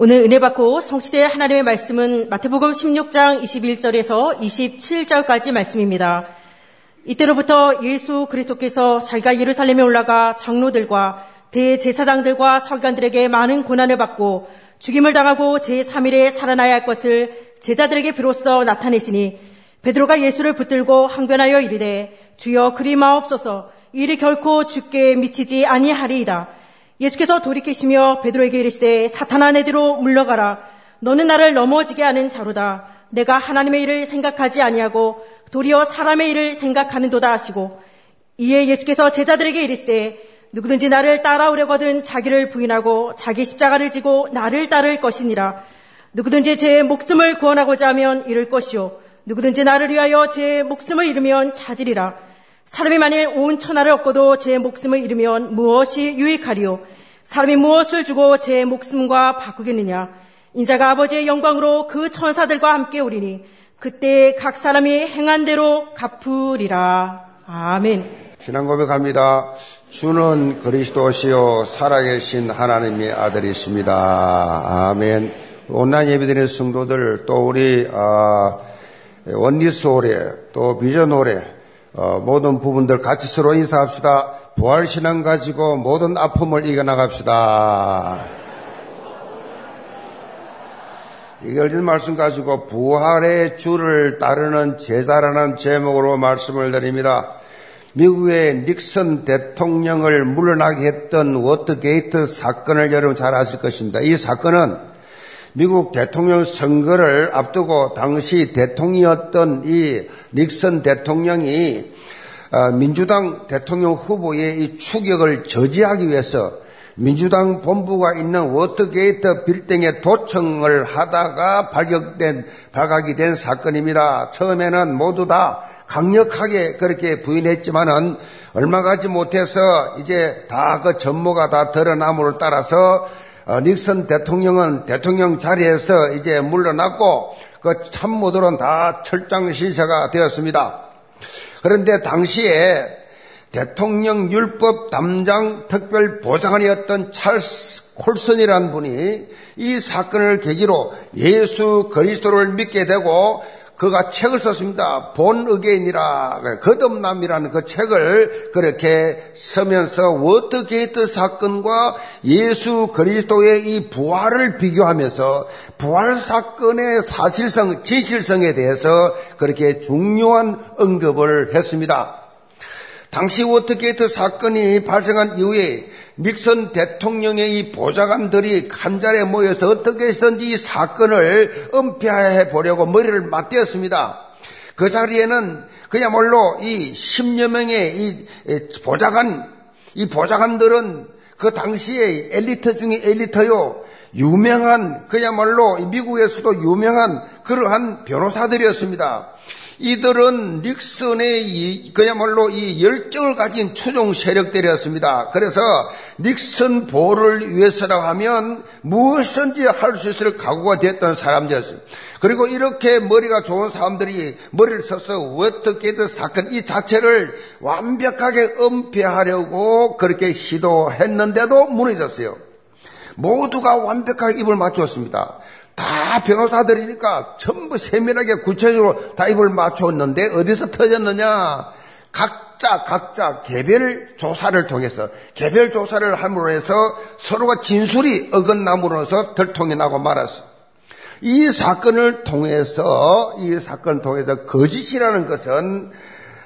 오늘 은혜 받고 성취될 하나님의 말씀은 마태복음 16장 21절에서 27절까지 말씀입니다. 이때로부터 예수 그리스도께서 자기가 예루살렘에 올라가 장로들과 대제사장들과 서기관들에게 많은 고난을 받고 죽임을 당하고 제3일에 살아나야 할 것을 제자들에게 비로소 나타내시니 베드로가 예수를 붙들고 항변하여 이르되 주여 그리 마옵소서 이리 결코 죽게 미치지 아니하리이다. 예수께서 돌이키시며 베드로에게 이르시되 사탄아 내대로 물러가라. 너는 나를 넘어지게 하는 자로다. 내가 하나님의 일을 생각하지 아니하고 도리어 사람의 일을 생각하는도다 하시고 이에 예수께서 제자들에게 이르시되 누구든지 나를 따라오려거든 자기를 부인하고 자기 십자가를 지고 나를 따를 것이니라. 누구든지 제 목숨을 구원하고자 하면 잃을 것이요. 누구든지 나를 위하여 제 목숨을 잃으면 찾으리라. 사람이 만일 온 천하를 얻고도 제 목숨을 잃으면 무엇이 유익하리요? 사람이 무엇을 주고 제 목숨과 바꾸겠느냐? 인자가 아버지의 영광으로 그 천사들과 함께 오리니 그때 각 사람이 행한 대로 갚으리라. 아멘. 신앙 고백합니다. 주는 그리스도시요 살아계신 하나님의 아들이십니다. 아멘. 온라인 예배드리는 성도들 또 우리 어, 원리스 홀에 또 비전 홀에 어, 모든 부분들 같이 서로 인사합시다. 부활신앙 가지고 모든 아픔을 이겨나갑시다. 이걸린 말씀 가지고 부활의 주를 따르는 제자라는 제목으로 말씀을 드립니다. 미국의 닉슨 대통령을 물러나게 했던 워터게이트 사건을 여러분 잘 아실 것입니다. 이 사건은 미국 대통령 선거를 앞두고 당시 대통령이었던 이 닉슨 대통령이 어, 민주당 대통령 후보의 이 추격을 저지하기 위해서 민주당 본부가 있는 워터게이트 빌딩에 도청을 하다가 발격된, 발각이 된 사건입니다. 처음에는 모두 다 강력하게 그렇게 부인했지만은 얼마 가지 못해서 이제 다 그 전모가 다 드러남으로 따라서 어, 닉슨 대통령은 대통령 자리에서 이제 물러났고 그 참모들은 다 철장 신세가 되었습니다. 그런데 당시에 대통령 율법 담당 특별 보좌관이었던 찰스 콜슨이라는 분이 이 사건을 계기로 예수 그리스도를 믿게 되고 그가 책을 썼습니다. Born Again이라 거듭남이라는 그 책을 그렇게 쓰면서 워터게이트 사건과 예수 그리스도의 이 부활을 비교하면서 부활 사건의 사실성, 진실성에 대해서 그렇게 중요한 언급을 했습니다. 당시 워터게이트 사건이 발생한 이후에 닉슨 대통령의 이 보좌관들이 한 자리에 모여서 어떻게 해서든지 이 사건을 은폐해 보려고 머리를 맞대었습니다. 그 자리에는 그야말로 이 10여 명의 이 보좌관, 이 보좌관들은 그 당시에 엘리트 중에 엘리트요. 유명한, 그야말로 미국에서도 유명한 그러한 변호사들이었습니다. 이들은 닉슨의 그야말로 이 열정을 가진 추종 세력들이었습니다. 그래서 닉슨 보를 위해서라고 하면 무엇인지 할 수 있을 각오가 됐던 사람들이었습니다. 그리고 이렇게 머리가 좋은 사람들이 머리를 써서 워터게이트 사건 이 자체를 완벽하게 은폐하려고 그렇게 시도했는데도 무너졌어요. 모두가 완벽하게 입을 맞추었습니다. 다 변호사들이니까 전부 세밀하게 구체적으로 다 입을 맞췄는데 어디서 터졌느냐? 각자 각자 개별 조사를 통해서 개별 조사를 함으로 해서 서로가 진술이 어긋남으로써 들통이 나고 말았어. 이 사건을 통해서 이 사건을 통해서 거짓이라는 것은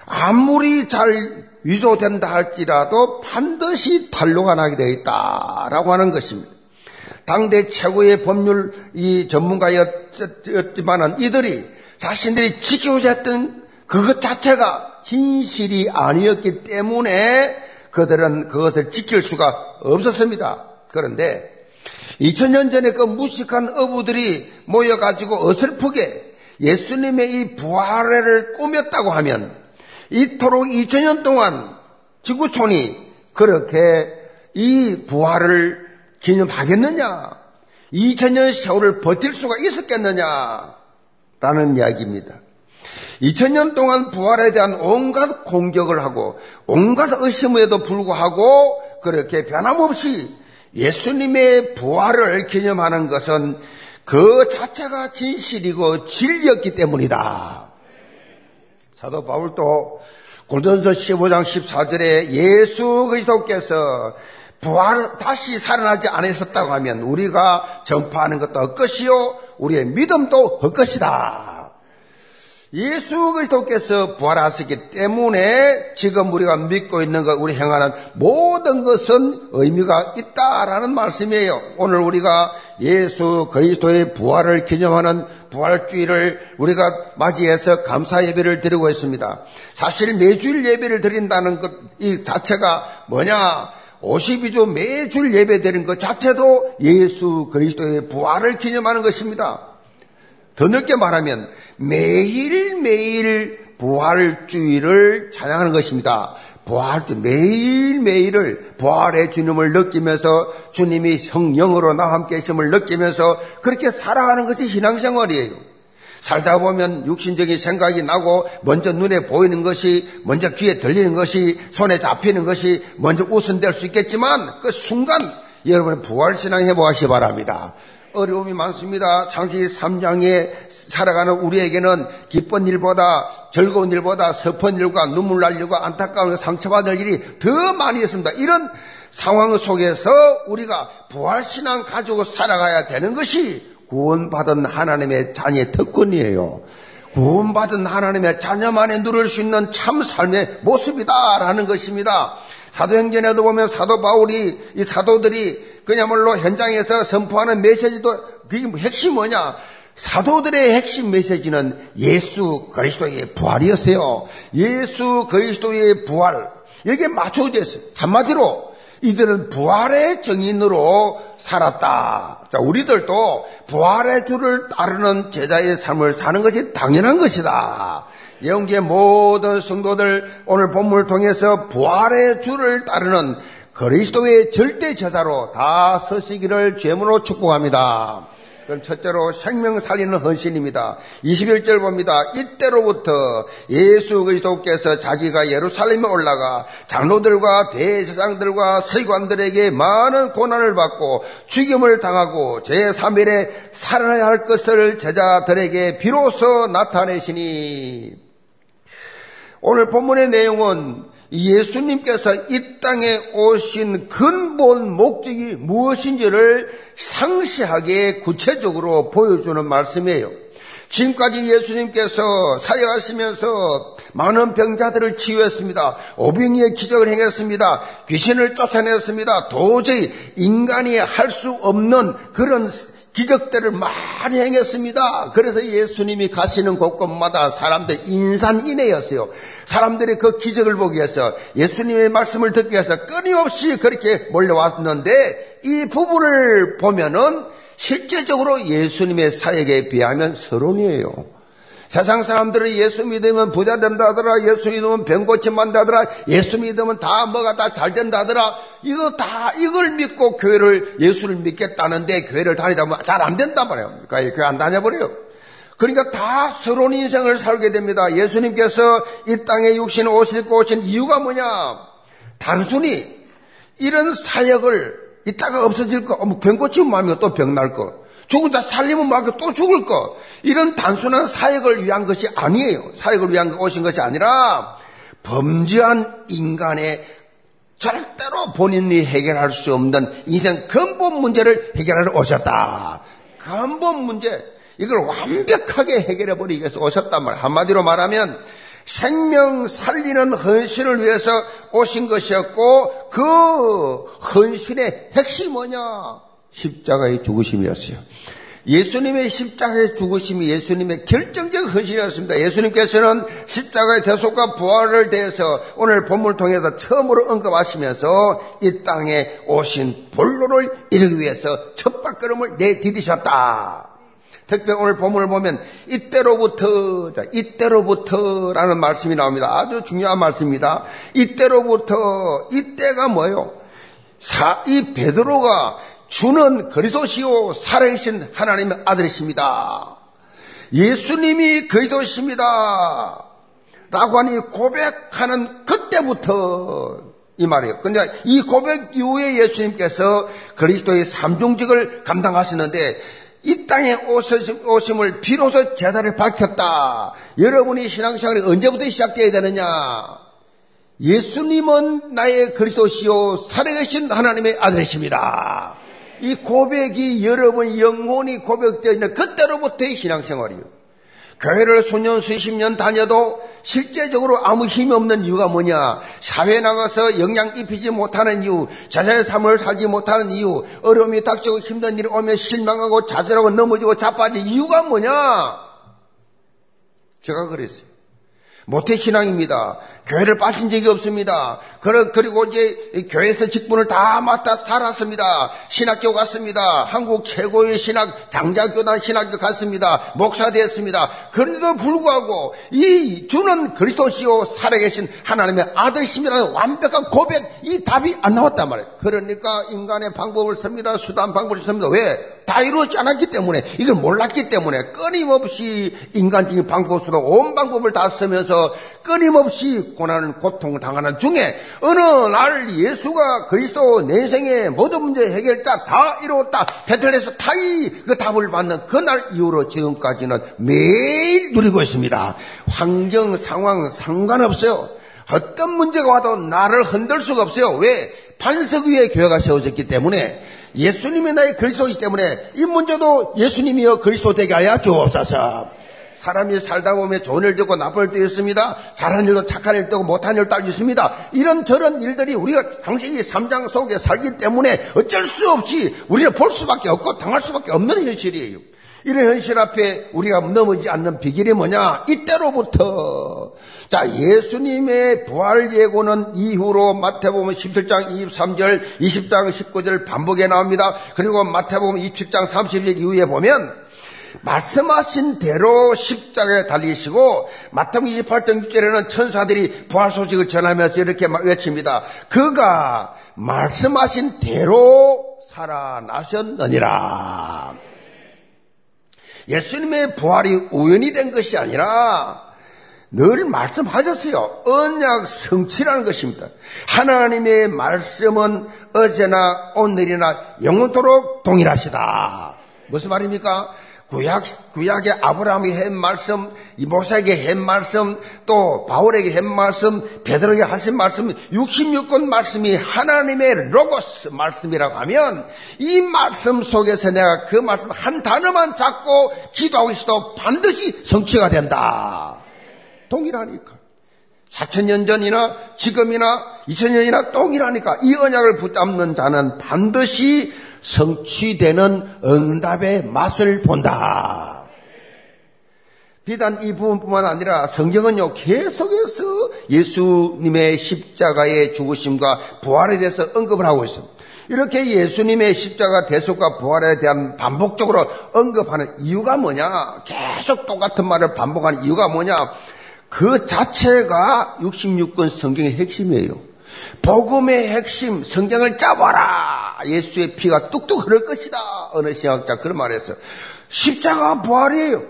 아무리 잘 위조된다 할지라도 반드시 탄로가 나게 되어 있다라고 하는 것입니다. 당대 최고의 법률 이 전문가였지만은 이들이 자신들이 지켜오자 했던 그것 자체가 진실이 아니었기 때문에 그들은 그것을 지킬 수가 없었습니다. 그런데 2000년 전에 그 무식한 어부들이 모여가지고 어설프게 예수님의 이 부활을 꾸몄다고 하면 이토록 2000년 동안 지구촌이 그렇게 이 부활을 기념하겠느냐? 2000년 세월을 버틸 수가 있었겠느냐? 라는 이야기입니다. 2000년 동안 부활에 대한 온갖 공격을 하고 온갖 의심에도 불구하고 그렇게 변함없이 예수님의 부활을 기념하는 것은 그 자체가 진실이고 진리였기 때문이다. 사도 바울도 골전서 15장 14절에 예수 그리스도께서 부활 다시 살아나지 않으셨다고 하면 우리가 전파하는 것도 헛것이요 우리의 믿음도 헛것이다. 예수 그리스도께서 부활하셨기 때문에 지금 우리가 믿고 있는 것, 우리 행하는 모든 것은 의미가 있다라는 말씀이에요. 오늘 우리가 예수 그리스도의 부활을 기념하는 부활주의를 우리가 맞이해서 감사 예배를 드리고 있습니다. 사실 매주일 예배를 드린다는 것, 이 자체가 뭐냐? 52주 매주일 예배 드리는 것 자체도 예수 그리스도의 부활을 기념하는 것입니다. 더 넓게 말하면 매일매일 부활주의를 찬양하는 것입니다. 부활주 매일매일을 부활의 주님을 느끼면서 주님이 성령으로 나와 함께 있음을 느끼면서 그렇게 살아가는 것이 신앙생활이에요. 살다 보면 육신적인 생각이 나고 먼저 눈에 보이는 것이 먼저 귀에 들리는 것이 손에 잡히는 것이 먼저 우선될 수 있겠지만 그 순간 여러분의 부활신앙 해보시기 바랍니다. 어려움이 많습니다. 장기 3장에 살아가는 우리에게는 기쁜 일보다 즐거운 일보다 슬픈 일과 눈물 날 일과 안타까운 상처받을 일이 더 많이 있습니다. 이런 상황 속에서 우리가 부활신앙 가지고 살아가야 되는 것이 구원받은 하나님의 자녀의 특권이에요. 구원받은 하나님의 자녀만에 누릴 수 있는 참 삶의 모습이다라는 것입니다. 사도행전에도 보면 사도 바울이 이 사도들이 그야말로 현장에서 선포하는 메시지도 그게 뭐 핵심이 뭐냐? 사도들의 핵심 메시지는 예수 그리스도의 부활이었어요. 예수 그리스도의 부활. 여기에 맞춰져 있어요. 한마디로 이들은 부활의 정인으로 살았다. 자, 우리들도 부활의 주를 따르는 제자의 삶을 사는 것이 당연한 것이다. 영계 모든 성도들 오늘 본문을 통해서 부활의 주를 따르는 그리스도의 절대 제사로 다 서시기를 죄문으로 축복합니다. 그럼 첫째로 생명 살리는 헌신입니다. 21절 봅니다. 이때로부터 예수 그리스도께서 자기가 예루살렘에 올라가 장로들과 대제사장들과 서기관들에게 많은 고난을 받고 죽임을 당하고 제3일에 살아나야 할 것을 제자들에게 비로소 나타내시니 오늘 본문의 내용은 예수님께서 이 땅에 오신 근본 목적이 무엇인지를 상시하게 구체적으로 보여주는 말씀이에요. 지금까지 예수님께서 사역하시면서 많은 병자들을 치유했습니다. 오병이의 기적을 행했습니다. 귀신을 쫓아냈습니다. 도저히 인간이 할 수 없는 그런 기적들을 많이 행했습니다. 그래서 예수님이 가시는 곳곳마다 사람들 인산인해였어요. 사람들이 그 기적을 보기 위해서 예수님의 말씀을 듣기 위해서 끊임없이 그렇게 몰려왔는데 이 부분을 보면은 실제적으로 예수님의 사역에 비하면 서론이에요. 세상 사람들은 예수 믿으면 부자 된다더라, 예수 믿으면 병 고침한다더라, 예수 믿으면 다 뭐가 다 잘 된다더라. 이거 다 이걸 믿고 교회를 예수를 믿겠다는데 교회를 다니다 보면 잘 안 된단 말이에요. 그러니까 교회 안 다녀버려요. 그러니까 다 서론 인생을 살게 됩니다. 예수님께서 이 땅에 육신 오실고 오신 이유가 뭐냐? 단순히 이런 사역을 이따가 없어질 거, 뭐병 고치면 마음이 또 병 날 거. 죽은 자 살리면 막고 또 죽을 것. 이런 단순한 사역을 위한 것이 아니에요. 사역을 위한 오신 것이 아니라 범죄한 인간의 절대로 본인이 해결할 수 없는 인생 근본 문제를 해결하러 오셨다. 근본 문제. 이걸 완벽하게 해결해 버리기 위해서 오셨단 말이에요. 한마디로 말하면 생명 살리는 헌신을 위해서 오신 것이었고 그 헌신의 핵심이 뭐냐? 십자가의 죽으심이었어요. 예수님의 십자가의 죽으심이 예수님의 결정적 헌신이었습니다. 예수님께서는 십자가의 대속과 부활을 대해서 오늘 본문을 통해서 처음으로 언급하시면서 이 땅에 오신 본로를 이루기 위해서 첫 발걸음을 내디디셨다. 특히 오늘 본문을 보면 이때로부터 이때로부터라는 말씀이 나옵니다. 아주 중요한 말씀입니다. 이때로부터 이때가 뭐예요? 사, 이 베드로가 주는 그리스도시요 살아계신 하나님의 아들이십니다. 예수님이 그리스도십니다. 라고 하니 고백하는 그때부터 이 말이에요. 근데 이 고백 이후에 예수님께서 그리스도의 삼중직을 감당하시는데 이 땅에 오심 을 비로소 제자를 밝혔다. 여러분이 신앙생활이 언제부터 시작되어야 되느냐? 예수님은 나의 그리스도시요 살아계신 하나님의 아들이십니다. 이 고백이 여러분 영혼이 고백되어 있는 그때로부터의 신앙생활이요. 교회를 수년 수십 년 다녀도 실제적으로 아무 힘이 없는 이유가 뭐냐? 사회에 나가서 영향 입히지 못하는 이유, 자신의 삶을 살지 못하는 이유, 어려움이 닥치고 힘든 일이 오면 실망하고 좌절하고 넘어지고 자빠진 이유가 뭐냐? 제가 그랬어요. 모태신앙입니다. 교회를 빠진 적이 없습니다. 그리고 이제 교회에서 직분을 다 맡아 살았습니다. 신학교 갔습니다. 한국 최고의 신학, 장자교단 신학교 갔습니다. 목사 되었습니다. 그런데도 불구하고 이 주는 그리스도시요 살아계신 하나님의 아들이십니다는 완벽한 고백, 이 답이 안 나왔단 말이에요. 그러니까 인간의 방법을 씁니다. 수단 방법을 씁니다. 왜? 다 이루어지지 않았기 때문에 이걸 몰랐기 때문에 끊임없이 인간적인 방법으로 온 방법을 다 쓰면서 끊임없이 고난을 고통을 당하는 중에 어느 날 예수가 그리스도 내 인생의 모든 문제 해결자 다 이루었다 테틀레스 타이 그 답을 받는 그날 이후로 지금까지는 매일 누리고 있습니다. 환경 상황 상관없어요. 어떤 문제가 와도 나를 흔들 수가 없어요. 왜? 반석 위에 교회가 세워졌기 때문에 예수님이 나의 그리스도이기 때문에 이 문제도 예수님이여 그리스도 되게 하여 주옵소서. 사람이 살다 보면 좋은 일도 있고 나쁜 일도 있습니다. 잘한 일도 착한 일도 있고 못한 일도 있습니다. 이런 저런 일들이 우리가 당신이 삼장 속에 살기 때문에 어쩔 수 없이 우리는 볼 수밖에 없고 당할 수밖에 없는 현실이에요. 이런 현실 앞에 우리가 넘어지지 않는 비결이 뭐냐? 이때로부터 자 예수님의 부활 예고는 이후로 마태복음 17장 23절, 20장 19절 반복에 나옵니다. 그리고 마태복음 27장 30절 이후에 보면 말씀하신 대로 십자가에 달리시고 마태복음 28장 6절에는 천사들이 부활 소식을 전하면서 이렇게 외칩니다. 그가 말씀하신 대로 살아나셨느니라. 예수님의 부활이 우연이 된 것이 아니라 늘 말씀하셨어요. 언약 성취라는 것입니다. 하나님의 말씀은 어제나 오늘이나 영원토록 동일하시다. 무슨 말입니까? 구약, 구약의 아브라함이 한 말씀, 이모사에게 한 말씀, 또 바울에게 한 말씀, 베드로에게 하신 말씀, 66권 말씀이 하나님의 로고스 말씀이라고 하면 이 말씀 속에서 내가 그 말씀 한 단어만 잡고 기도하고 있어도 반드시 성취가 된다. 동일하니까. 4천년 전이나 지금이나 2000년이나 동일하니까 이 언약을 붙잡는 자는 반드시 성취되는 응답의 맛을 본다. 비단 이 부분뿐만 아니라 성경은요 계속해서 예수님의 십자가의 죽으심과 부활에 대해서 언급을 하고 있습니다. 이렇게 예수님의 십자가 대속과 부활에 대한 반복적으로 언급하는 이유가 뭐냐? 계속 똑같은 말을 반복하는 이유가 뭐냐? 그 자체가 66권 성경의 핵심이에요. 복음의 핵심, 성경을 잡아라! 예수의 피가 뚝뚝 흐를 것이다! 어느 신학자 그런 말 했어요. 십자가 부활이에요.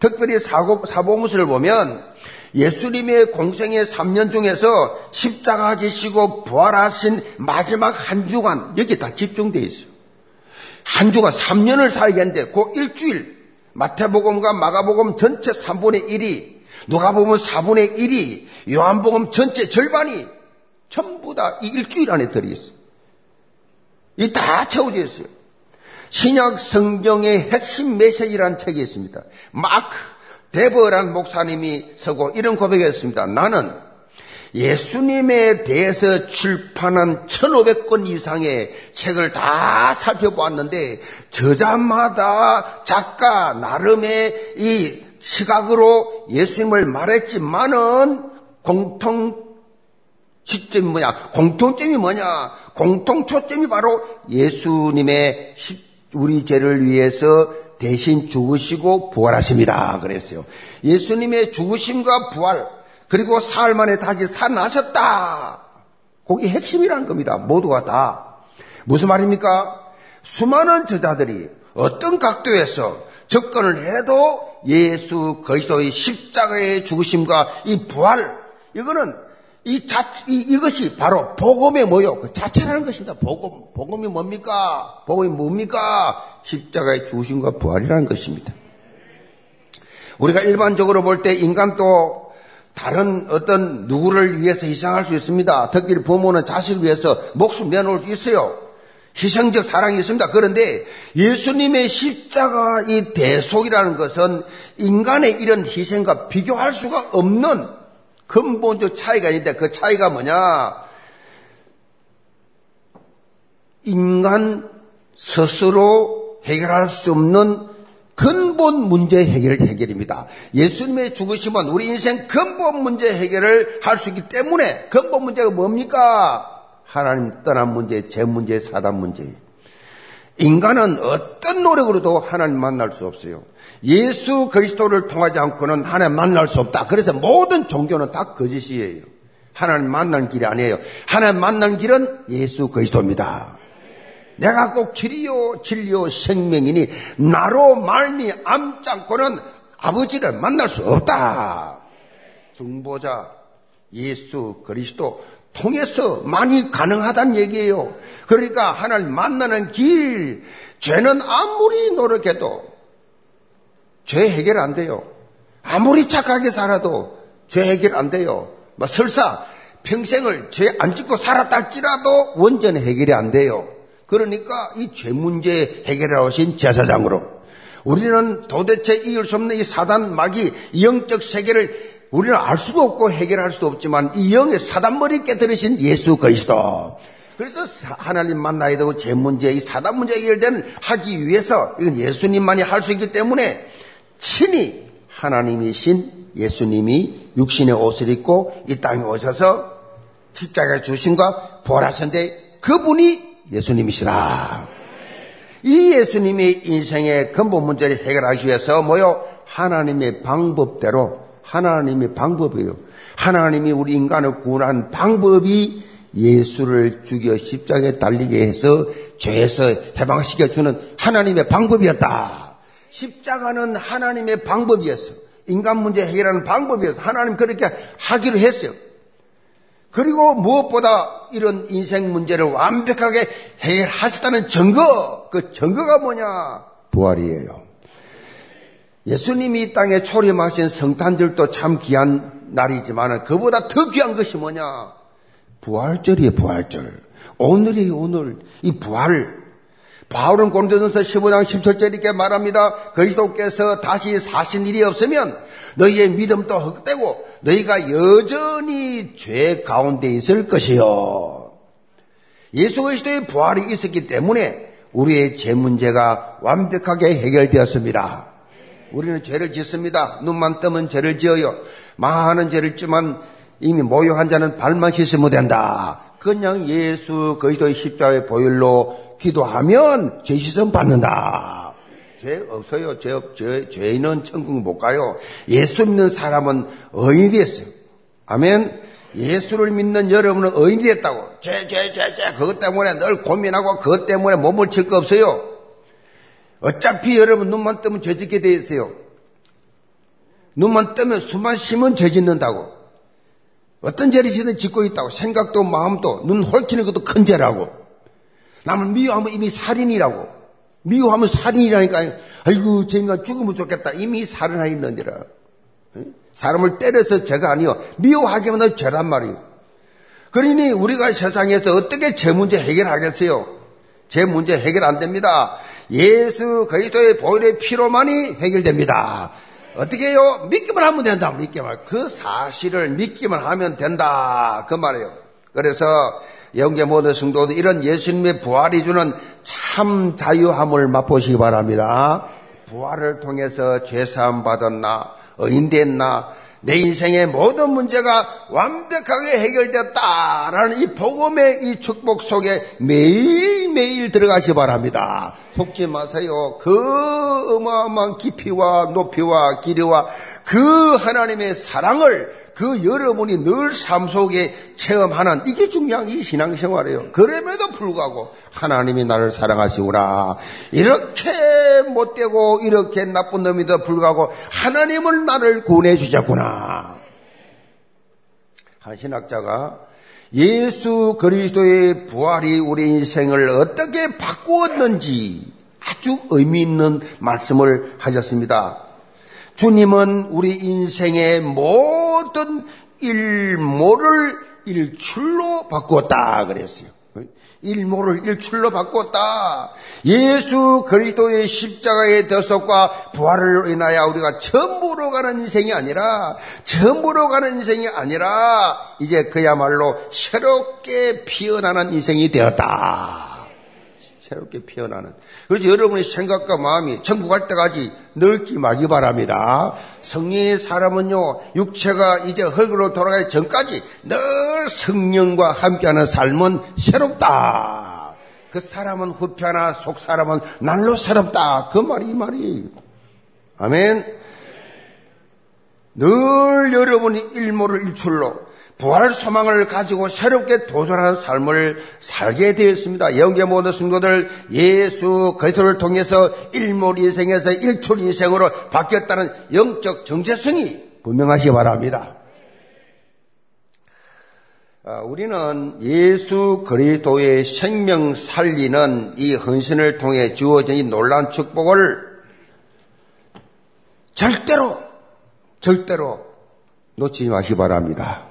특별히 사복음서를 보면 예수님의 공생의 3년 중에서 십자가 지시고 부활하신 마지막 한 주간, 여기 다 집중되어 있어요. 한 주간, 3년을 살겠는데, 그 일주일, 마태복음과 마가복음 전체 3분의 1이, 누가복음 4분의 1이, 요한복음 전체 절반이 전부 다 이 일주일 안에 들어있어요. 이 다 채워져 있어요. 신약 성경의 핵심 메시지라는 책이 있습니다. 마크 데버란 목사님이 쓰고 이런 고백했습니다. 나는 예수님에 대해서 출판한 1500권 이상의 책을 다 살펴보았는데 저자마다 작가 나름의 이 시각으로 예수님을 말했지만은 공통 시점이 뭐냐? 공통점이 뭐냐? 공통 초점이 바로 예수님의 우리 죄를 위해서 대신 죽으시고 부활하십니다. 그랬어요. 예수님의 죽으심과 부활, 그리고 사흘 만에 다시 살아나셨다. 그게 핵심이라는 겁니다. 모두가 다. 무슨 말입니까? 수많은 저자들이 어떤 각도에서 접근을 해도 예수 그리스도의 십자가의 죽으심과 이 부활, 이거는 이 자, 이, 이것이 바로 복음의 뭐요? 그 자체라는 것입니다. 복음. 복음이 뭡니까? 복음이 뭡니까? 십자가의 주신과 부활이라는 것입니다. 우리가 일반적으로 볼 때 인간도 다른 어떤 누구를 위해서 희생할 수 있습니다. 특히 부모는 자식을 위해서 목숨 내놓을 수 있어요. 희생적 사랑이 있습니다. 그런데 예수님의 십자가 이 대속이라는 것은 인간의 이런 희생과 비교할 수가 없는 근본적 차이가 있는데 그 차이가 뭐냐? 인간 스스로 해결할 수 없는 근본 문제 해결 해결입니다. 예수님의 죽으심은 우리 인생 근본 문제 해결을 할 수 있기 때문에 근본 문제가 뭡니까? 하나님 떠난 문제, 제 문제, 사단 문제. 인간은 어떤 노력으로도 하나님 만날 수 없어요. 예수 그리스도를 통하지 않고는 하나님 만날 수 없다. 그래서 모든 종교는 다 거짓이에요. 하나님 만나는 길이 아니에요. 하나님 만나는 길은 예수 그리스도입니다. 내가 꼭 길이요 진리요 생명이니 나로 말미 암지 않고는 아버지를 만날 수 없다. 중보자 예수 그리스도 통해서 많이 가능하다는 얘기예요. 그러니까 하나님 만나는 길, 죄는 아무리 노력해도 죄 해결 안 돼요. 아무리 착하게 살아도 죄 해결 안 돼요. 뭐 설사 평생을 죄 안 짓고 살았다 할지라도 원전 해결이 안 돼요. 그러니까 이 죄 문제 해결해 오신 제사장으로 우리는 도대체 이을 수 없는 이 사단 마귀 영적 세계를 우리는 알 수도 없고 해결할 수도 없지만 이 영의 사단머리 깨뜨리신 예수 그리스도 그래서 하나님 만나야 되고 죄 문제, 이 사단 문제 해결되는 하기 위해서 이건 예수님만이 할 수 있기 때문에 친히 하나님이신 예수님이 육신의 옷을 입고 이 땅에 오셔서 십자가에 주신과 부활하셨는데 그분이 예수님이시라. 이 예수님이 인생의 근본 문제를 해결하기 위해서 뭐요? 하나님의 방법대로 하나님의 방법이에요. 하나님이 우리 인간을 구원한 방법이 예수를 죽여 십자가에 달리게 해서 죄에서 해방시켜 주는 하나님의 방법이었다. 십자가는 하나님의 방법이었어. 인간 문제 해결하는 방법이었어. 하나님 그렇게 하기로 했어요. 그리고 무엇보다 이런 인생 문제를 완벽하게 해결하셨다는 증거, 그 증거가 뭐냐? 부활이에요. 예수님이 이 땅에 초림하신 성탄절도 참 귀한 날이지만 그보다 더 귀한 것이 뭐냐? 부활절이에요, 부활절. 오늘이 오늘. 이 부활. 바울은 고린도전서 15장 17절 이렇게 말합니다. 그리스도께서 다시 사신 일이 없으면 너희의 믿음도 헛되고 너희가 여전히 죄 가운데 있을 것이요. 예수 그리스도의 부활이 있었기 때문에 우리의 죄 문제가 완벽하게 해결되었습니다. 우리는 죄를 짓습니다. 눈만 뜨면 죄를 지어요. 많은 죄를 짓지만 이미 모욕한 자는 발만 씻으면 된다. 그냥 예수 그리스도의 십자가의 보혈로 기도하면 죄 씻음 받는다. 죄 없어요. 죄, 죄, 죄인은 천국 못 가요. 예수 믿는 사람은 의인이 됐어요. 아멘. 예수를 믿는 여러분은 의인이 됐다고. 죄, 죄, 죄, 죄. 그것 때문에 늘 고민하고 그것 때문에 몸을 칠 거 없어요. 어차피 여러분 눈만 뜨면 죄 짓게 돼 있어요. 눈만 뜨면 수만 쉬면 죄 짓는다고. 어떤 죄를 짓는 짓고 있다고. 생각도 마음도 눈 헐키는 것도 큰 죄라고. 남을 미워하면 이미 살인이라고. 미워하면 살인이라니까. 아이고, 쟤가 죽으면 좋겠다. 이미 살인하였느니라. 사람을 때려서 죄가 아니요. 미워하기만 해도 죄란 말이에요. 그러니 우리가 세상에서 어떻게 죄 문제 해결하겠어요? 죄 문제 해결 안 됩니다. 예수 그리스도의 보혈의 피로만이 해결됩니다. 어떻게 해요? 믿기만 하면 된다. 믿기만. 그 사실을 믿기만 하면 된다. 그 말이에요. 그래서 영계 모든 성도들 이런 예수님의 부활이 주는 참 자유함을 맛보시기 바랍니다. 부활을 통해서 죄사함 받았나, 의인됐나, 내 인생의 모든 문제가 완벽하게 해결됐다라는 이 복음의 이 축복 속에 매일매일 들어가시 바랍니다. 속지 마세요. 그 어마어마한 깊이와 높이와 길이와 그 하나님의 사랑을 그 여러분이 늘 삶 속에 체험하는 이게 중요한 이 신앙생활이에요. 그럼에도 불구하고 하나님이 나를 사랑하시구나. 이렇게 못되고 이렇게 나쁜 놈이도 불구하고 하나님을 나를 구원해 주셨구나. 한 신학자가 예수 그리스도의 부활이 우리 인생을 어떻게 바꾸었는지 아주 의미 있는 말씀을 하셨습니다. 주님은 우리 인생의 모든 일모를 일출로 바꾸었다 그랬어요. 일모를 일출로 바꿨다. 예수 그리스도의 십자가의 대속과 부활을 인하여 우리가 전부로 가는 인생이 아니라 전부로 가는 인생이 아니라 이제 그야말로 새롭게 피어나는 인생이 되었다. 새롭게 피어나는. 그래서 여러분의 생각과 마음이 천국 갈 때까지 넓지 말기 바랍니다. 성령의 사람은요, 육체가 이제 흙으로 돌아가기 전까지 늘 성령과 함께하는 삶은 새롭다. 그 사람은 후패나 속 사람은 날로 새롭다. 그 말이 이 말이에요. 아멘. 늘 여러분이 일모를 일출로 부활 소망을 가지고 새롭게 도전하는 삶을 살게 되었습니다. 영계 모든 성도들 예수 그리스도를 통해서 일몰 인생에서 일출 인생으로 바뀌었다는 영적 정체성이 분명하시 기 바랍니다. 아, 우리는 예수 그리스도의 생명 살리는 이 헌신을 통해 주어진 이 놀라운 축복을 절대로 절대로 놓치지 마시기 바랍니다.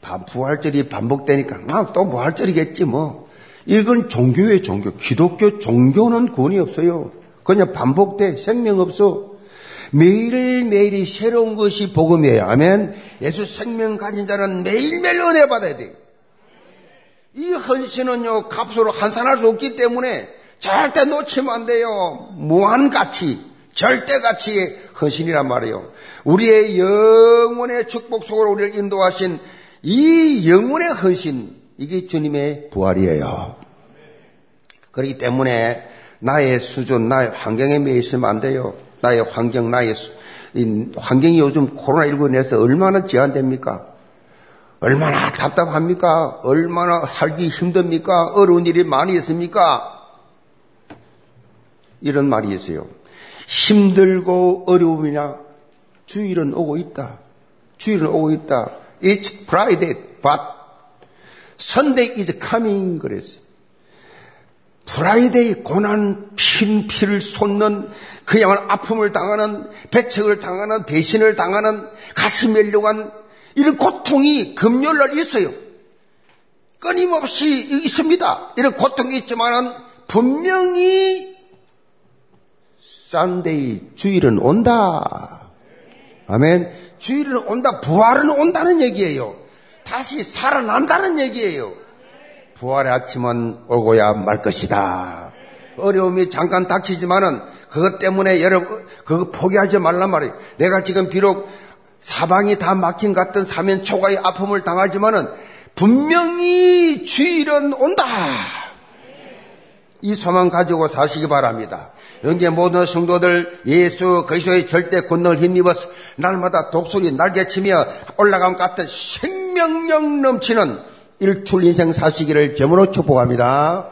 부활절이 반복되니까 아, 또 부활절이겠지 뭐. 이건 종교의 종교. 기독교 종교는 권위 없어요. 그냥 반복돼. 생명 없어. 매일매일이 새로운 것이 복음이에요. 아멘. 예수 생명 가진 자는 매일매일 은혜 받아야 돼. 이 헌신은요, 값으로 환산할 수 없기 때문에 절대 놓치면 안 돼요. 무한 가치, 절대 가치의 헌신이란 말이에요. 우리의 영혼의 축복 속으로 우리를 인도하신 이 영혼의 헌신, 이게 주님의 부활이에요. 그렇기 때문에 나의 수준, 나의 환경에 매여 있으면 안 돼요. 나의 환경, 나의 수, 환경이 요즘 코로나19 내서 얼마나 제한됩니까? 얼마나 답답합니까? 얼마나 살기 힘듭니까? 어려운 일이 많이 있습니까? 이런 말이 있어요. 힘들고 어려움이냐? 주일은 오고 있다. 주일은 오고 있다. It's Friday, but Sunday is coming 그랬어요. Friday 고난 핀 피를 쏟는 그야말로 아픔을 당하는 배척을 당하는 배신을 당하는 가슴 멜려간 이런 고통이 금요일날 있어요. 끊임없이 있습니다. 이런 고통이 있지만은 분명히 Sunday 주일은 온다. 아멘. 주일은 온다, 부활은 온다는 얘기예요. 다시 살아난다는 얘기예요. 부활의 아침은 오고야 말 것이다. 어려움이 잠깐 닥치지만은 그것 때문에 여러분 그거 포기하지 말란 말이에요. 내가 지금 비록 사방이 다 막힌 같은 사면 초과의 아픔을 당하지만은 분명히 주일은 온다. 이 소망 가지고 사시기 바랍니다. 영계 모든 성도들 예수 그리스도의 절대 권능을 힘입어서 날마다 독수리 날개치며 올라감 같은 생명력 넘치는 일출 인생 사시기를 제문으로 축복합니다.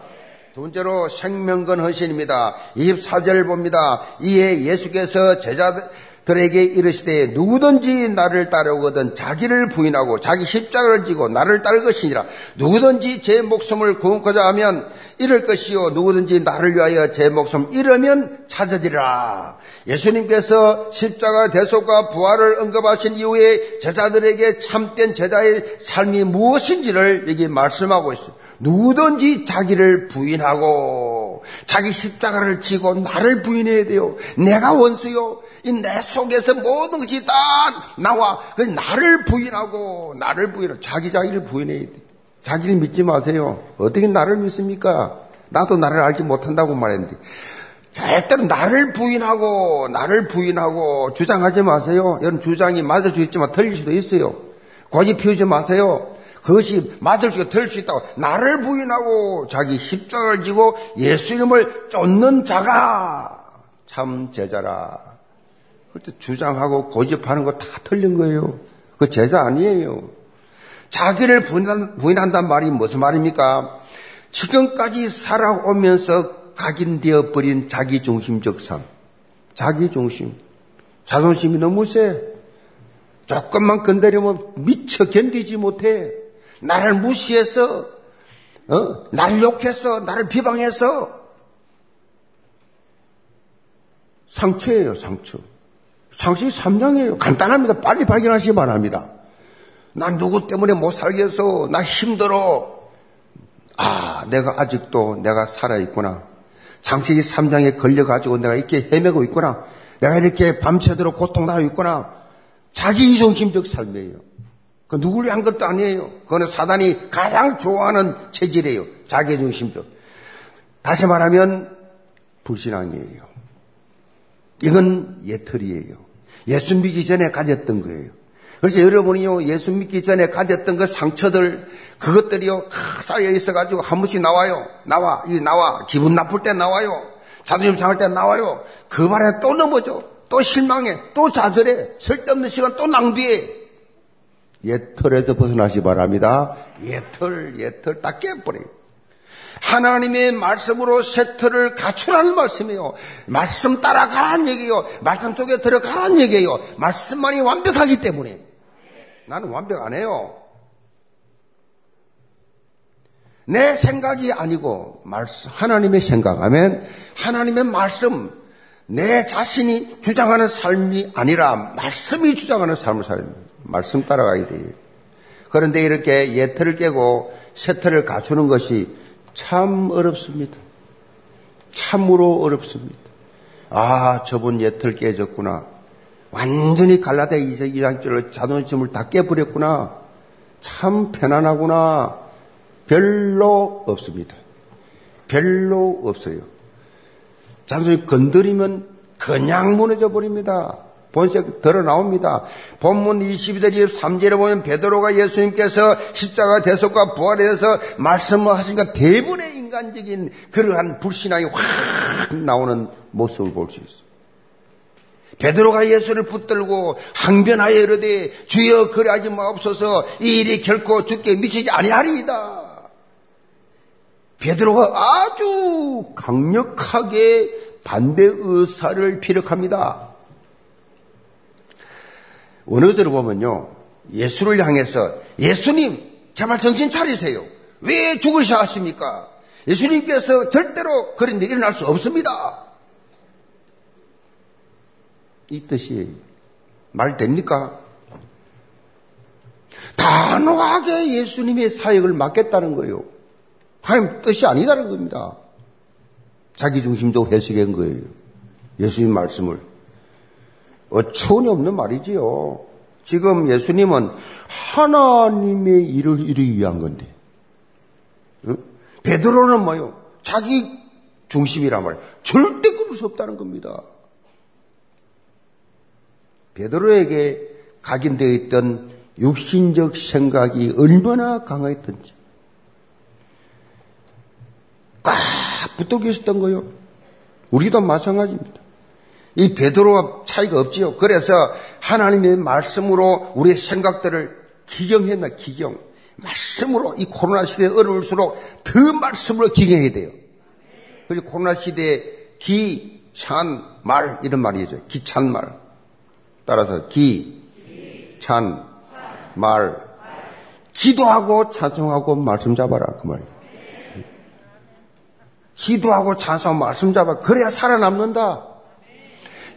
두 번째로 생명건 헌신입니다. 24절 봅니다. 이에 예수께서 제자들에게 이르시되 누구든지 나를 따르거든 자기를 부인하고 자기 십자가를 지고 나를 따를 것이니라. 누구든지 제 목숨을 구원코자 하면 이럴 것이요 누구든지 나를 위하여 제 목숨 잃으면 찾으리라. 예수님께서 십자가 대속과 부활을 언급하신 이후에 제자들에게 참된 제자의 삶이 무엇인지를 여기 말씀하고 있어요. 누구든지 자기를 부인하고 자기 십자가를 지고 나를 부인해야 돼요. 내가 원수요. 이내 속에서 모든 것이 다 나와. 그 나를 부인하고 나를 부인하고 자기 자기를 부인해야 돼. 자기를 믿지 마세요. 어떻게 나를 믿습니까? 나도 나를 알지 못한다고 말했는데. 절대로 나를 부인하고, 나를 부인하고, 주장하지 마세요. 여러분, 주장이 맞을 수 있지만 틀릴 수도 있어요. 고집 피우지 마세요. 그것이 맞을 수 있고 틀릴 수 있다고. 나를 부인하고, 자기 십자가를 지고 예수 이름을 쫓는 자가 참 제자라. 그때 주장하고 고집하는 거 다 틀린 거예요. 그 제자 아니에요. 자기를 부인한, 부인한 단 말이 무슨 말입니까? 지금까지 살아오면서 각인되어 버린 자기 중심적 삶. 자기 중심. 자존심이 너무 세. 조금만 건드리면 미쳐 견디지 못해. 나를 무시해서, 어? 나를 욕해서, 나를 비방해서. 상처예요, 상처. 상처이 삼장이에요. 간단합니다. 빨리 발견하시기 바랍니다. 난 누구 때문에 못 살겠어. 나 힘들어. 아, 내가 아직도 내가 살아있구나. 장치기 3장에 걸려가지고 내가 이렇게 헤매고 있구나. 내가 이렇게 밤새도록 고통당하고 있구나. 자기 이중심적 삶이에요. 그 누구를 위한 것도 아니에요. 그거는 사단이 가장 좋아하는 체질이에요. 자기 중심적. 다시 말하면 불신앙이에요. 이건 예틀이에요. 예수 믿기 전에 가졌던 거예요. 그래서 여러분이요, 예수 믿기 전에 가졌던 그 상처들, 그것들이요, 쌓여 있어가지고 한 번씩 나와요. 나와, 이 나와. 기분 나쁠 때 나와요. 자존심 상할 때 나와요. 그 말에 또 넘어져. 또 실망해. 또 좌절해. 쓸데없는 시간 또 낭비해. 예털에서 벗어나시 바랍니다. 예털, 예털 딱 깨버려요. 하나님의 말씀으로 세틀을 갖추라는 말씀이에요. 말씀 따라가라는 얘기예요. 말씀 속에 들어가라는 얘기예요. 말씀만이 완벽하기 때문에. 나는 완벽 안 해요. 내 생각이 아니고 말씀 하나님의 생각 하면 하나님의 말씀 내 자신이 주장하는 삶이 아니라 말씀이 주장하는 삶을 살아야 됩니다. 말씀 따라가야 돼요. 그런데 이렇게 예틀을 깨고 세틀을 갖추는 것이 참 어렵습니다. 참으로 어렵습니다. 아, 저분 예틀 깨졌구나. 완전히 갈라데 이세기장줄로 자존심을 다 깨버렸구나. 참 편안하구나. 별로 없습니다. 별로 없어요. 자존심 건드리면 그냥 무너져 버립니다. 본색 드러 나옵니다. 본문 22절 23절에 보면 베드로가 예수님께서 십자가 대속과 부활에서 말씀을 하시니까 대부분의 인간적인 그러한 불신앙이 확 나오는 모습을 볼 수 있어요. 베드로가 예수를 붙들고 항변하여 이르되 주여 그리하지 마옵소서 이 일이 결코 죽게 미치지 아니하리이다. 베드로가 아주 강력하게 반대 의사를 피력합니다. 원어대로 보면요. 예수를 향해서 예수님 제발 정신 차리세요. 왜 죽으셔 하십니까? 예수님께서 절대로 그런 일 일어날 수 없습니다. 이 뜻이 말 됩니까? 단호하게 예수님의 사역을 맡겠다는 거예요. 하나님 뜻이 아니다는 겁니다. 자기 중심적으로 해석한 거예요. 예수님 말씀을. 어처구니 없는 말이지요. 지금 예수님은 하나님의 일을 이루기 위한 건데. 응? 베드로는 뭐요? 자기 중심이란 말이에요. 절대 그럴 수 없다는 겁니다. 베드로에게 각인되어 있던 육신적 생각이 얼마나 강했던지. 꽉 붙어 계셨던 거요. 우리도 마찬가지입니다. 이 베드로와 차이가 없지요. 그래서 하나님의 말씀으로 우리의 생각들을 기경했나 기경. 말씀으로 이 코로나 시대에 어려울수록 더 말씀으로 기경해야 돼요. 그래서 코로나 시대에 기, 찬, 말 이런 말이 있어요. 기찬 말. 따라서 기, 찬, 말. 기도하고 찬송하고 말씀 잡아라 그 말이에요. 기도하고 찬송하고 말씀 잡아. 그래야 살아남는다.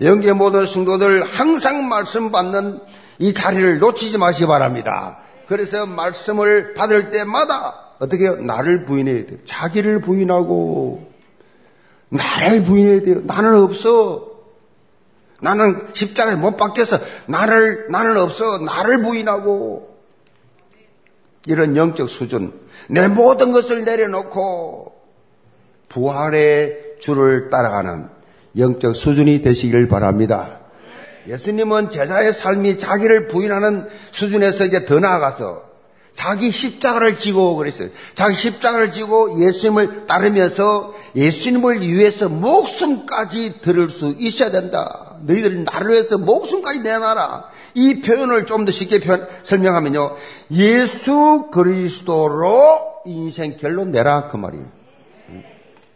영계 모든 성도들 항상 말씀 받는 이 자리를 놓치지 마시기 바랍니다. 그래서 말씀을 받을 때마다 어떻게 해요? 나를 부인해야 돼요. 자기를 부인하고 나를 부인해야 돼요. 나는 없어. 나는 십자가에 못 박혀서 나를 나는 없어. 나를 부인하고 이런 영적 수준 내 모든 것을 내려놓고 부활의 주를 따라가는 영적 수준이 되시길 바랍니다. 예수님은 제자의 삶이 자기를 부인하는 수준에서 이제 더 나아가서 자기 십자가를 지고 그랬어요. 자기 십자가를 지고 예수님을 따르면서 예수님을 위해서 목숨까지 들을 수 있어야 된다. 너희들 나를 위해서 목숨까지 내놔라. 이 표현을 좀 더 쉽게 표현, 설명하면요. 예수 그리스도로 인생 결론 내라. 그 말이에요.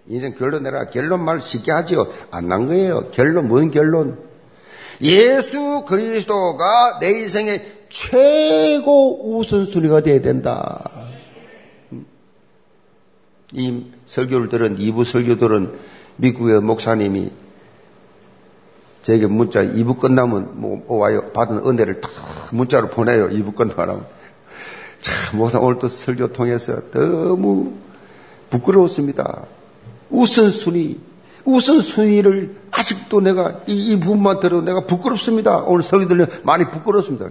인생 결론 내라. 결론 말 쉽게 하지요. 안 난 거예요. 결론, 뭔 결론? 예수 그리스도가 내 인생의 최고 우선순위가 되어야 된다. 이 설교를 들은 이부 설교들은 미국의 목사님이 제게 문자 2부 끝나면 뭐 와요. 받은 은혜를 탁 문자로 보내요. 2부 끝나면 참 목사 오늘 또 설교 통해서 너무 부끄러웠습니다. 우선순위 우선순위를 아직도 내가 이, 이 부분만 들어도 내가 부끄럽습니다. 오늘 설교 들려 많이 부끄럽습니다.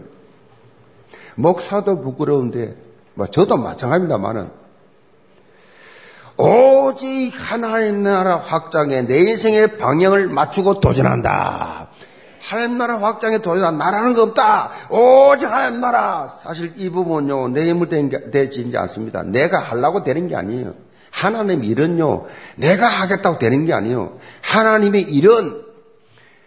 목사도 부끄러운데 뭐 저도 마찬가지입니다만은 오직 하나님 나라 확장에 내 인생의 방향을 맞추고 도전한다. 하나님 나라 확장에 도전한 나라는 거 없다. 오직 하나님 나라. 사실 이 부분은요, 내 힘을 되지 않습니다. 내가 하려고 되는 게 아니에요. 하나님 일은요, 내가 하겠다고 되는 게 아니에요. 하나님의 일은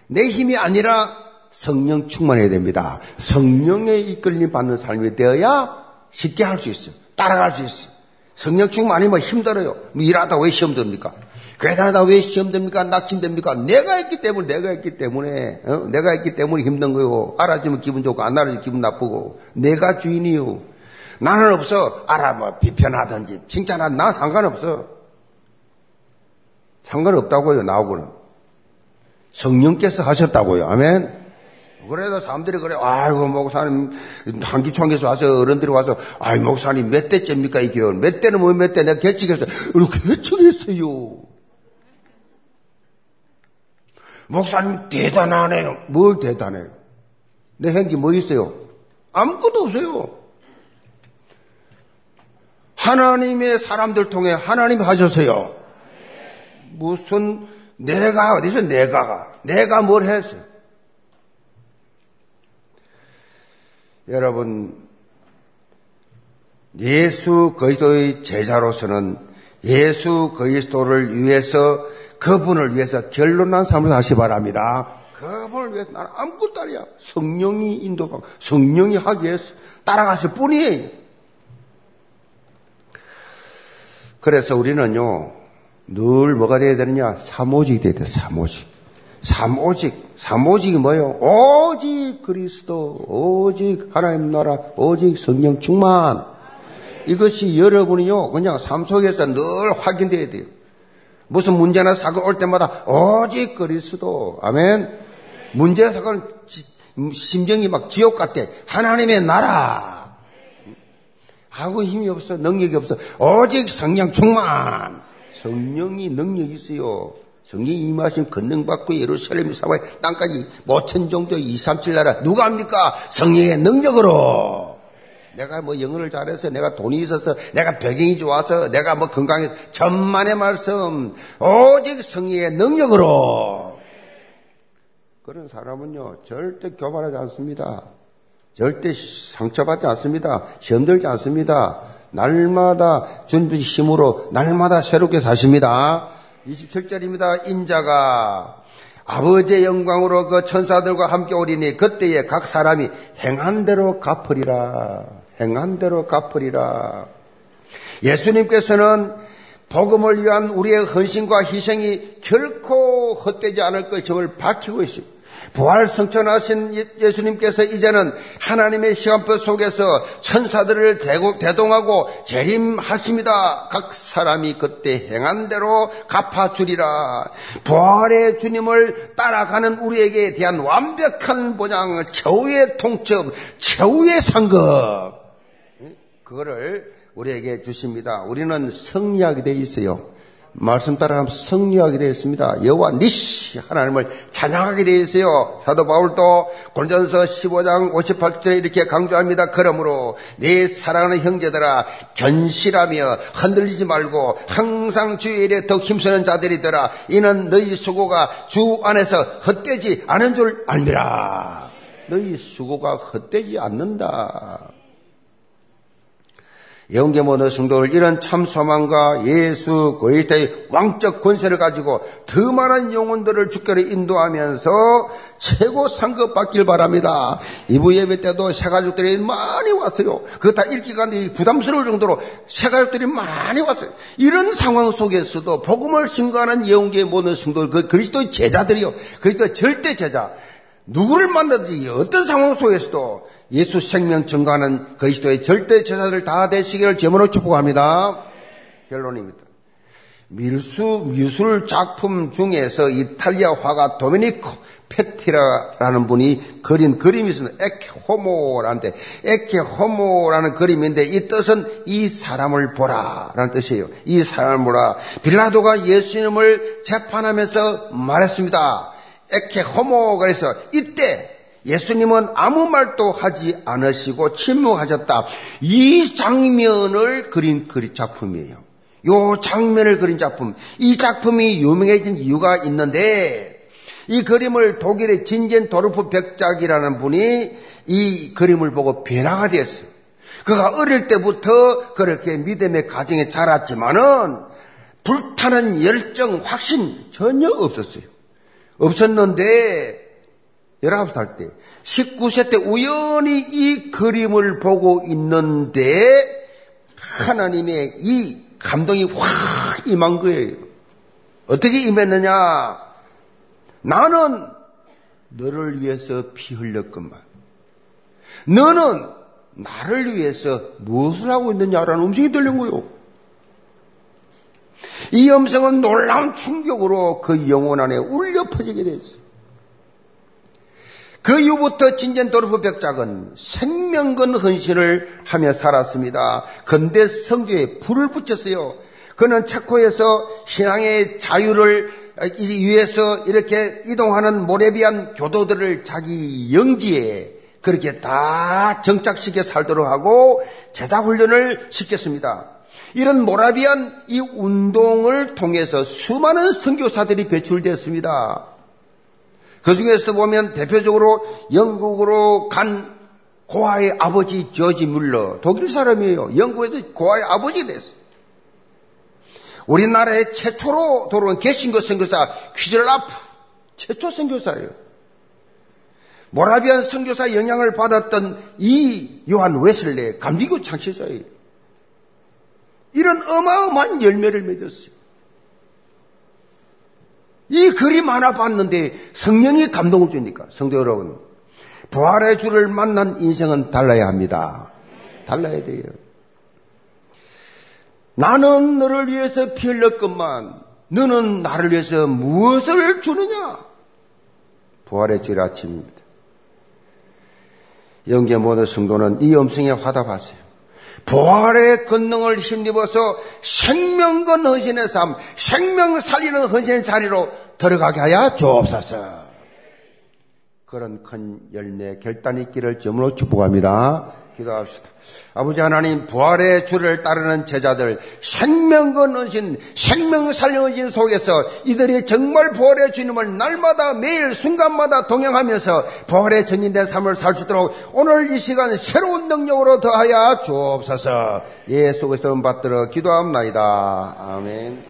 내 힘이 아니라 성령 충만해야 됩니다. 성령의 이끌림 받는 삶이 되어야 쉽게 할 수 있어요. 따라갈 수 있어요. 성령 충만 아니면 힘들어요. 뭐 일하다 왜 시험 됩니까? 괴단하다 왜 시험 됩니까? 낙심 됩니까? 내가 했기 때문에, 내가 했기 때문에, 어? 내가 했기 때문에 힘든 거요. 알아주면 기분 좋고, 안 알아주면 기분 나쁘고. 내가 주인이요. 나는 없어. 알아, 뭐, 비편하든지, 칭찬하든, 나 상관없어. 상관없다고요, 나하고는. 성령께서 하셨다고요. 아멘. 그래도 사람들이 그래, 아이고, 목사님, 한기총에서 와서 어른들이 와서, 아이, 목사님 몇 대째입니까, 이 교회? 몇 대는 뭐 몇 대? 내가 개척했어요. 개척했어요. 목사님 대단하네요. 뭘 대단해요? 내 행기 뭐 있어요? 아무것도 없어요. 하나님의 사람들 통해 하나님이 하셨어요. 무슨 내가 어디서 내가가 내가 뭘 했어요? 여러분, 예수 그리스도의 제자로서는 예수 그리스도를 위해서 그분을 위해서 결론난 삶을 하시 바랍니다. 그분을 위해서 나는 아무것도 아니야. 성령이 인도하고 성령이 하기 위해서 따라갔을 뿐이에요. 그래서 우리는요, 늘 뭐가 돼야 되느냐? 사모직이 돼야 돼, 사모직. 삼오직, 삼오직이 뭐예요? 오직 그리스도, 오직 하나님 나라, 오직 성령 충만. 이것이 여러분이요, 그냥 삶 속에서 늘 확인돼야 돼요. 무슨 문제나 사건 올 때마다 오직 그리스도, 아멘. 문제 사건 심정이 막 지옥 같아. 하나님의 나라. 하고 힘이 없어, 능력이 없어. 오직 성령 충만. 성령이 능력이 있어요. 성령이 임하신 건능받고 예루살렘 사와의 땅까지 모천 정도 2, 3, 7 나라 누가 합니까? 성령의 능력으로. 내가 뭐 영어를 잘해서 내가 돈이 있어서 내가 배경이 좋아서 내가 뭐 건강해 전만의 말씀 오직 성령의 능력으로 그런 사람은요 절대 교만하지 않습니다. 절대 상처받지 않습니다. 시험 들지 않습니다. 날마다 준비 힘으로 날마다 새롭게 사십니다. 27절입니다. 인자가 아버지의 영광으로 그 천사들과 함께 오리니 그때에 각 사람이 행한 대로 갚으리라. 행한 대로 갚으리라. 예수님께서는 복음을 위한 우리의 헌신과 희생이 결코 헛되지 않을 것임을 밝히고 있습니다. 부활 성천하신 예, 예수님께서 이제는 하나님의 시간표 속에서 천사들을 대동하고 재림하십니다. 각 사람이 그때 행한 대로 갚아주리라. 부활의 주님을 따라가는 우리에게 대한 완벽한 보장, 최후의 통첩, 최후의 상급. 그거를 우리에게 주십니다. 우리는 승리하게 되어 있어요. 말씀 따라가면 승리하게 되어 있습니다. 여호와 니시 하나님을 찬양하게 되어 있어요. 사도 바울도 골전서 15장 58절에 이렇게 강조합니다. 그러므로 내 사랑하는 형제들아 견실하며 흔들리지 말고 항상 주의 일에 더 힘쓰는 자들이더라. 이는 너희 수고가 주 안에서 헛되지 않은 줄 알미라. 너희 수고가 헛되지 않는다. 영계 모든 성도를 이런 참 소망과 예수 그리스도의 왕적 권세를 가지고 더 많은 영혼들을 주께로 인도하면서 최고 상급 받길 바랍니다. 이부 예배 때도 새 가족들이 많이 왔어요. 그거 다 읽기가 부담스러울 정도로 새 가족들이 많이 왔어요. 이런 상황 속에서도 복음을 증거하는 영계 모든 성도들, 그 그리스도의 제자들이요. 그리스도의 절대 제자. 누구를 만나든지 어떤 상황 속에서도 예수 생명 증거하는 그리스도의 절대 제사들 다 되시기를 제문으로 축복합니다. 결론입니다. 밀수 미술 작품 중에서 이탈리아 화가 도미니코 페티라라는 분이 그린 그림이 있습니다. 에케호모라는데 에케호모라는 그림인데 이 뜻은 이 사람을 보라라는 뜻이에요. 이 사람을 보라. 빌라도가 예수님을 재판하면서 말했습니다. 에케호모 그래서 이때 예수님은 아무 말도 하지 않으시고 침묵하셨다. 이 장면을 그린 그림 작품이에요. 요 장면을 그린 작품. 이 작품이 유명해진 이유가 있는데 이 그림을 독일의 진젠 도르프 백작이라는 분이 이 그림을 보고 변화가 되었어요. 그가 어릴 때부터 그렇게 믿음의 가정에 자랐지만은 불타는 열정, 확신 전혀 없었어요. 없었는데 19살 때, 19세 때 우연히 이 그림을 보고 있는데 하나님의 이 감동이 확 임한 거예요. 어떻게 임했느냐? 나는 너를 위해서 피 흘렸건만. 너는 나를 위해서 무엇을 하고 있느냐라는 음성이 들린 거요. 이 음성은 놀라운 충격으로 그 영혼 안에 울려 퍼지게 됐어요. 그 이후부터 진젠도르프 백작은 생명건 헌신을 하며 살았습니다. 근대 성교에 불을 붙였어요. 그는 체코에서 신앙의 자유를 위해서 이렇게 이동하는 모레비안 교도들을 자기 영지에 그렇게 다 정착시켜 살도록 하고 제자 훈련을 시켰습니다. 이런 모라비안 이 운동을 통해서 수많은 선교사들이 배출되었습니다. 그 중에서 보면 대표적으로 영국으로 간 고아의 아버지 저지 물러 독일 사람이에요. 영국에서 고아의 아버지 됐어요. 우리나라의 최초로 돌아온 개신교 선교사 퀴즐라프 최초 선교사예요. 모라비안 선교사 영향을 받았던 이 요한 웨슬레 감리교 창시자예요. 이런 어마어마한 열매를 맺었어요. 이 그림 하나 봤는데 성령이 감동을 주니까 성도 여러분 부활의 주를 만난 인생은 달라야 합니다. 달라야 돼요. 나는 너를 위해서 피 흘렸건만 너는 나를 위해서 무엇을 주느냐? 부활의 질 아침입니다. 영계 모든 성도는 이 음성에 화답하세요. 부활의 권능을 힘입어서 생명건 헌신의 삶, 생명 살리는 헌신의 자리로 들어가게 하여 주옵소서. 그런 큰 열매 결단이 있기를 점으로 축복합니다. 기도합시다. 아버지 하나님 부활의 주를 따르는 제자들 생명건 은신 생명 살려진 속에서 이들이 정말 부활의 주님을 날마다 매일 순간마다 동행하면서 부활의 전인된 삶을 살 수 있도록 오늘 이 시간 새로운 능력으로 더하여 주옵소서 예수 그리스도 받들어 기도합나이다. 아멘.